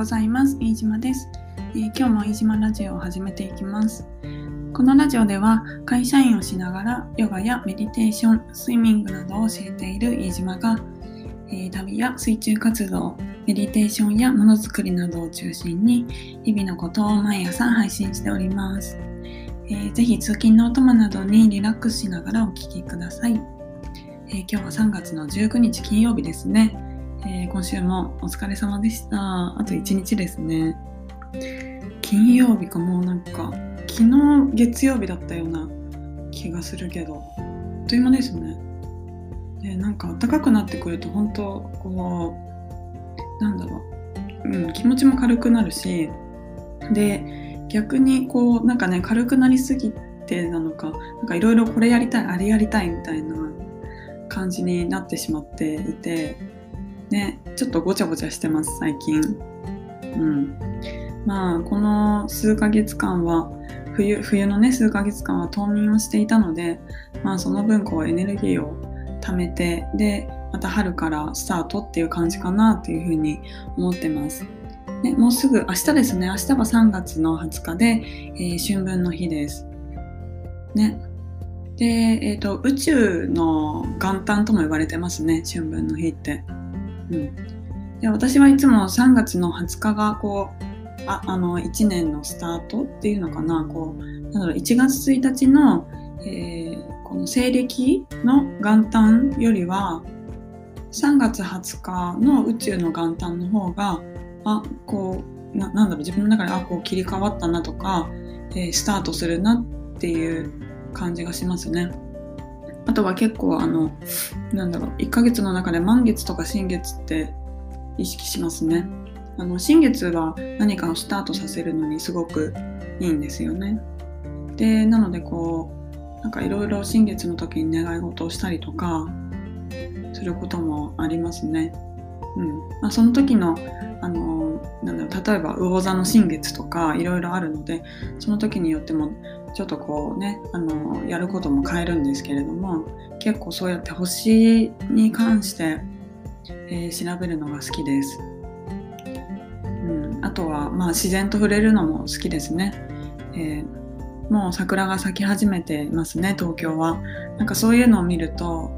ございます。飯島です、えー、今日も飯島ラジオを始めていきます。このラジオでは会社員をしながらヨガやメディテーションスイミングなどを教えている飯島が、えー、旅や水中活動メディテーションやものづくりなどを中心に日々のことを毎朝配信しております、えー、ぜひ通勤のお供などにリラックスしながらお聴きください、えー、今日は3月の19日金曜日ですね。えー、今週もお疲れ様でした。あと1日ですね。金曜日かもうなんか、昨日月曜日だったような気がするけど、あっという間ですね。で、なんか暖かくなってくると本当、こう、なんだろう、うん、気持ちも軽くなるし、で、逆にこう、なんかね、軽くなりすぎてなのか、なんかいろいろこれやりたい、あれやりたいみたいな感じになってしまっていて、ね、ちょっとごちゃごちゃしてます、最近。うん。まあ、この数ヶ月間は、冬、冬のね、数ヶ月間は冬眠をしていたので、まあ、その分、こう、エネルギーを貯めて、で、また春からスタートっていう感じかなっていうふうに思ってます。ね、もうすぐ、明日ですね、明日は3月の20日で、えー、春分の日です。ね。で、えっ、ー、と、宇宙の元旦とも言われてますね、春分の日って。うん、で私はいつも3月の20日がこうああの1年のスタートっていうのかなこうなんだろう1月1日の、えー、この西暦の元旦よりは3月20日の宇宙の元旦の方があこうななんだろう自分の中であこう切り替わったなとか、えー、スタートするなっていう感じがしますね。あとは結構あのなんだろう1ヶ月の中で満月とか新月って意識しますね。あの新月は何かをスタートさせるのにすごくいいんですよね。でなのでこうなんかいろいろ新月の時に願い事をしたりとかすることもありますね。うん。まあ、その時のあのなんだろう例えば魚座の新月とかいろいろあるのでその時によってもちょっとこうねあのやることも変えるんですけれども結構そうやって星に関して、えー、調べるのが好きです。うん、あとは、まあ、自然と触れるのも好きですね。えー、もう桜が咲き始めていますね東京は。なんかそういうのを見ると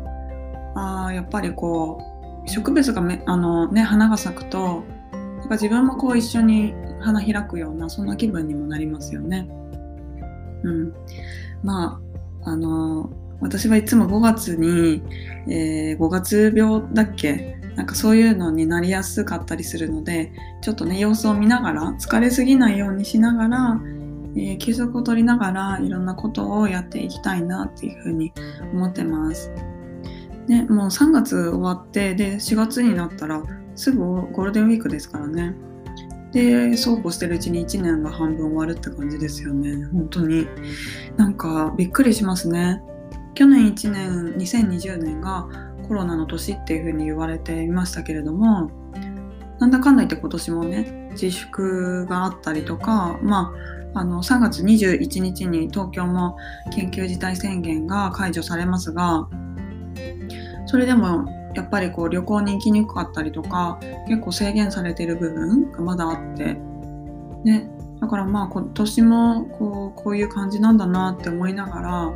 ああやっぱりこう植物がめあの、ね、花が咲くとなんか自分もこう一緒に花開くようなそんな気分にもなりますよね。うん、まああの私はいつも5月に、えー、5月病だっけ？なんかそういうのになりやすかったりするのでちょっとね様子を見ながら疲れすぎないようにしながら、えー、休息を取りながらいろんなことをやっていきたいなっていうふうに思ってます。ね、もう3月終わってで4月になったらすぐゴールデンウィークですからね。で、そうこうしてるうちに1年が半分終わるって感じですよね。本当に。なんかびっくりしますね。去年1年、2020年がコロナの年っていうふうに言われていましたけれども、なんだかんだ言って今年もね、自粛があったりとか、まあ、あの3月21日に東京も緊急事態宣言が解除されますが、それでもやっぱりこう旅行に行きにくかったりとか結構制限されてる部分がまだあって。ね。だからまあ今年もこうこういう感じなんだなって思いながら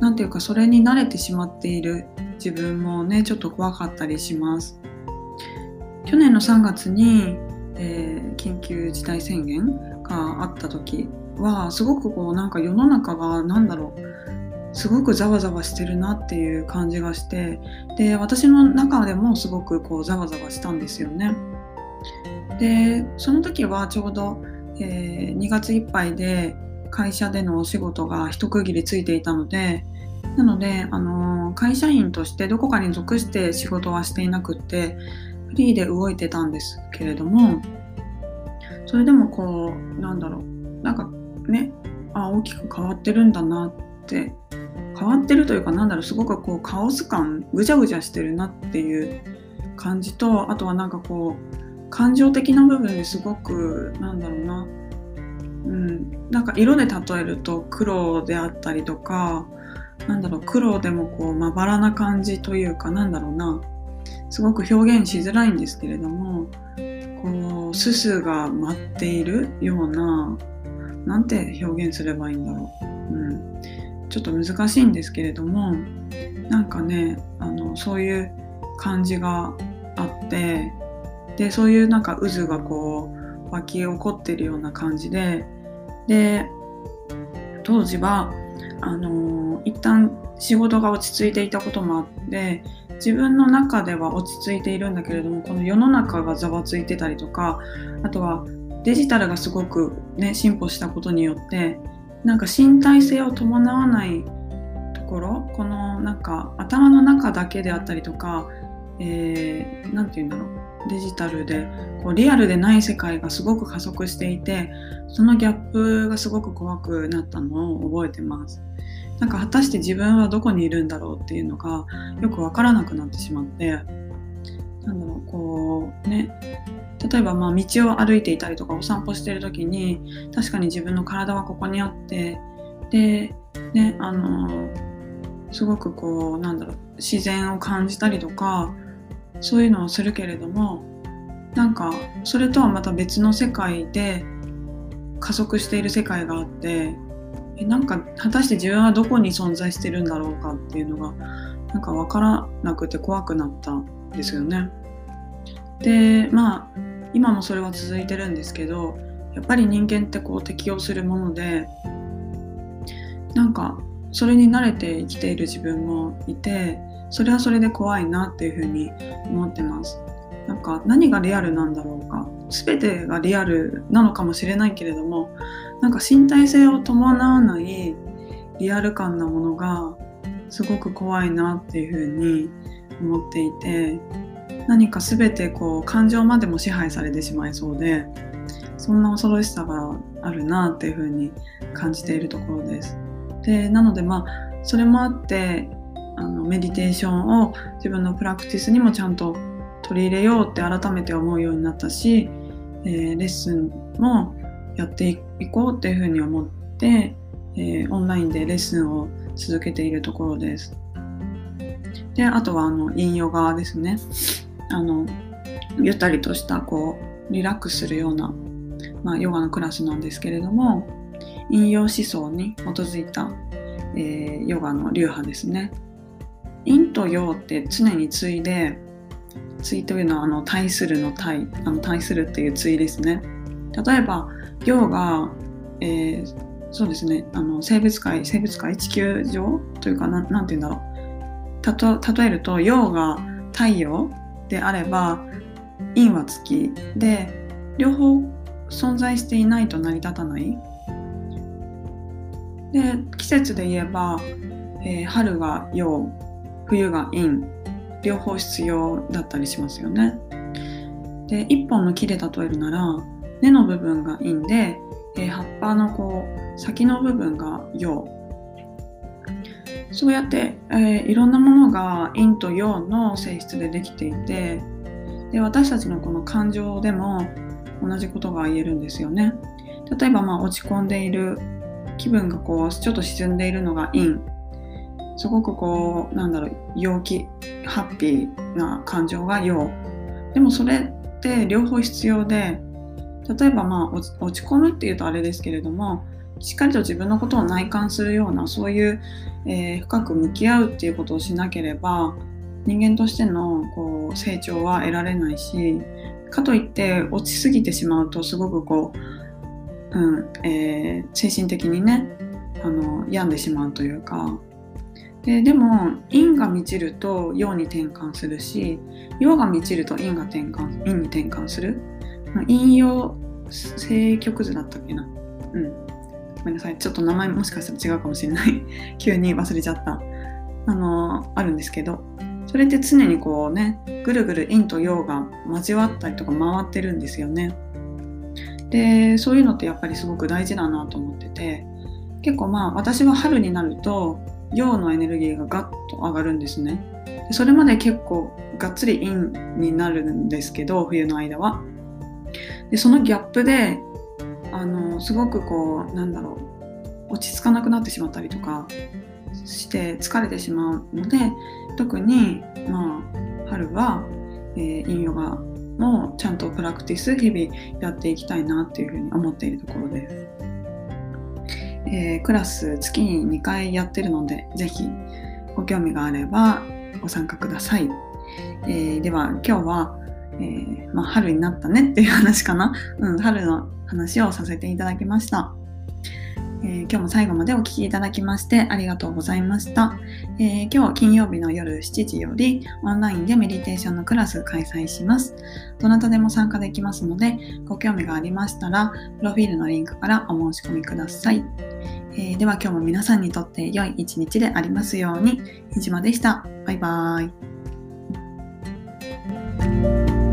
何ていうかそれに慣れてしまっている自分もねちょっと怖かったりします。去年の3月に、えー、緊急事態宣言があった時はすごくこうなんか世の中が何だろうすごくざわざわしてるなっていう感じがしてで私の中でもすごくこうざわざわしたんですよね。でその時はちょうど、えー、2月いっぱいで会社でのお仕事が一区切りついていたのでなので、あのー、会社員としてどこかに属して仕事はしていなくってフリーで動いてたんですけれどもそれでもこうなんだろうなんかねあ大きく変わってるんだなって変わってるというかなんだろうすごくこうカオス感ぐちゃぐちゃしてるなっていう感じとあとはなんかこう感情的な部分ですごくなんだろうなうんなんか色で例えると黒であったりとかなんだろう黒でもこうまばらな感じというかなんだろうなすごく表現しづらいんですけれどもこうすすが舞っているようななんて表現すればいいんだろう、うん、ちょっと難しいんですけれどもなんかねあのそういう感じがあってでそういうなんか渦がこう湧き起こってるような感じでで当時はあの一旦仕事が落ち着いていたこともあって自分の中では落ち着いているんだけれどもこの世の中がざわついてたりとかあとはデジタルがすごくね進歩したことによってなんか身体性を伴わないところこのなんか頭の中だけであったりとか何、えー、て言うんだろうデジタルでこうリアルでない世界がすごく加速していてそのギャップがすごく怖くなったのを覚えてます。なんか果たして自分はどこにいるんだろうっていうのがよく分からなくなってしまってなんだろうこうね例えばまあ道を歩いていたりとかお散歩してる時に確かに自分の体はここにあってでねあのすごくこうなんだろう自然を感じたりとかそういうのをするけれどもなんかそれとはまた別の世界で加速している世界があってえなんか果たして自分はどこに存在してるんだろうかっていうのがなんか分からなくて怖くなったんですよね。でまあ今もそれは続いてるんですけどやっぱり人間ってこう適応するものでなんかそれに慣れて生きている自分もいてそれはそれで怖いなっていうふうに思ってます。なんか何がリアルなんだろうか全てがリアルなのかもしれないけれどもなんか身体性を伴わないリアル感なものがすごく怖いなっていうふうに思っていて何か全てこう感情までも支配されてしまいそうでそんな恐ろしさがあるなっていうふうに感じているところです。でなのでまあそれもあってあのメディテーションを自分のプラクティスにもちゃんと取り入れようって改めて思うようになったし、えー、レッスンもやっていこうっていうふうに思って、えー、オンラインでレッスンを続けているところです。であとはあのインヨガですね。あのゆったりとしたこうリラックスするような、まあ、ヨガのクラスなんですけれども引用思想に基づいた、えー、ヨガの流派ですね。陰と陽って常に対で対というのはあの対するの対あの対するっていう対ですね。例えば陽が、えー、そうですねあの生物界生物界地球上というかななんて言うんだろう例えると陽が太陽であれば陰は月。で両方存在していないと成り立たない。で季節で言えば、えー、春が陽冬が陰。両方必要だったりしますよね。で一本の木で例えるなら根の部分が陰で、えー、葉っぱのこう先の部分が陽。そうやって、えー、いろんなものが陰と陽の性質でできていてで私たちのこの感情でも同じことが言えるんですよね。例えばまあ落ち込んでいる気分がこうちょっと沈んでいるのが陰すごくこうなんだろう陽気ハッピーな感情が陽でもそれって両方必要で例えばまあ落ち込むっていうとあれですけれどもしっかりと自分のことを内観するようなそういう、えー、深く向き合うっていうことをしなければ人間としてのこう成長は得られないしかといって落ちすぎてしまうとすごくこう、うんえー、精神的にねあの病んでしまうというか。ででも陰が満ちると陽に転換するし陽が満ちると陰が転換陰に転換する。陰陽正極図だったっけな。うん。めんなさい。ちょっと名前もしかしたら違うかもしれない。急に忘れちゃった。あのあるんですけど。それって常にこうねぐるぐる陰と陽が交わったりとか回ってるんですよね。でそういうのってやっぱりすごく大事だなと思ってて。結構まあ私は春になると陽のエネルギーがガッと上がるんですね。でそれまで結構がっつり陰になるんですけど冬の間は。でそのギャップであのすごくこうなんだろう落ち着かなくなってしまったりとかして疲れてしまうので特にまあ春は、えー、陰陽がもちゃんとプラクティス日々やっていきたいなっていうふうに思っているところです。えー、クラス月に2回やってるので、ぜひご興味があればご参加ください。えー、では今日は、えー、まあ、春になったねっていう話かな。うん、春の話をさせていただきました。えー、今日も最後までお聴きいただきましてありがとうございました、えー、今日金曜日の夜7時よりオンラインでメディテーションのクラス開催します。どなたでも参加できますので、ご興味がありましたら、プロフィールのリンクからお申し込みください。えー、では今日も皆さんにとって良い一日でありますように。飯島でした。バイバーイ。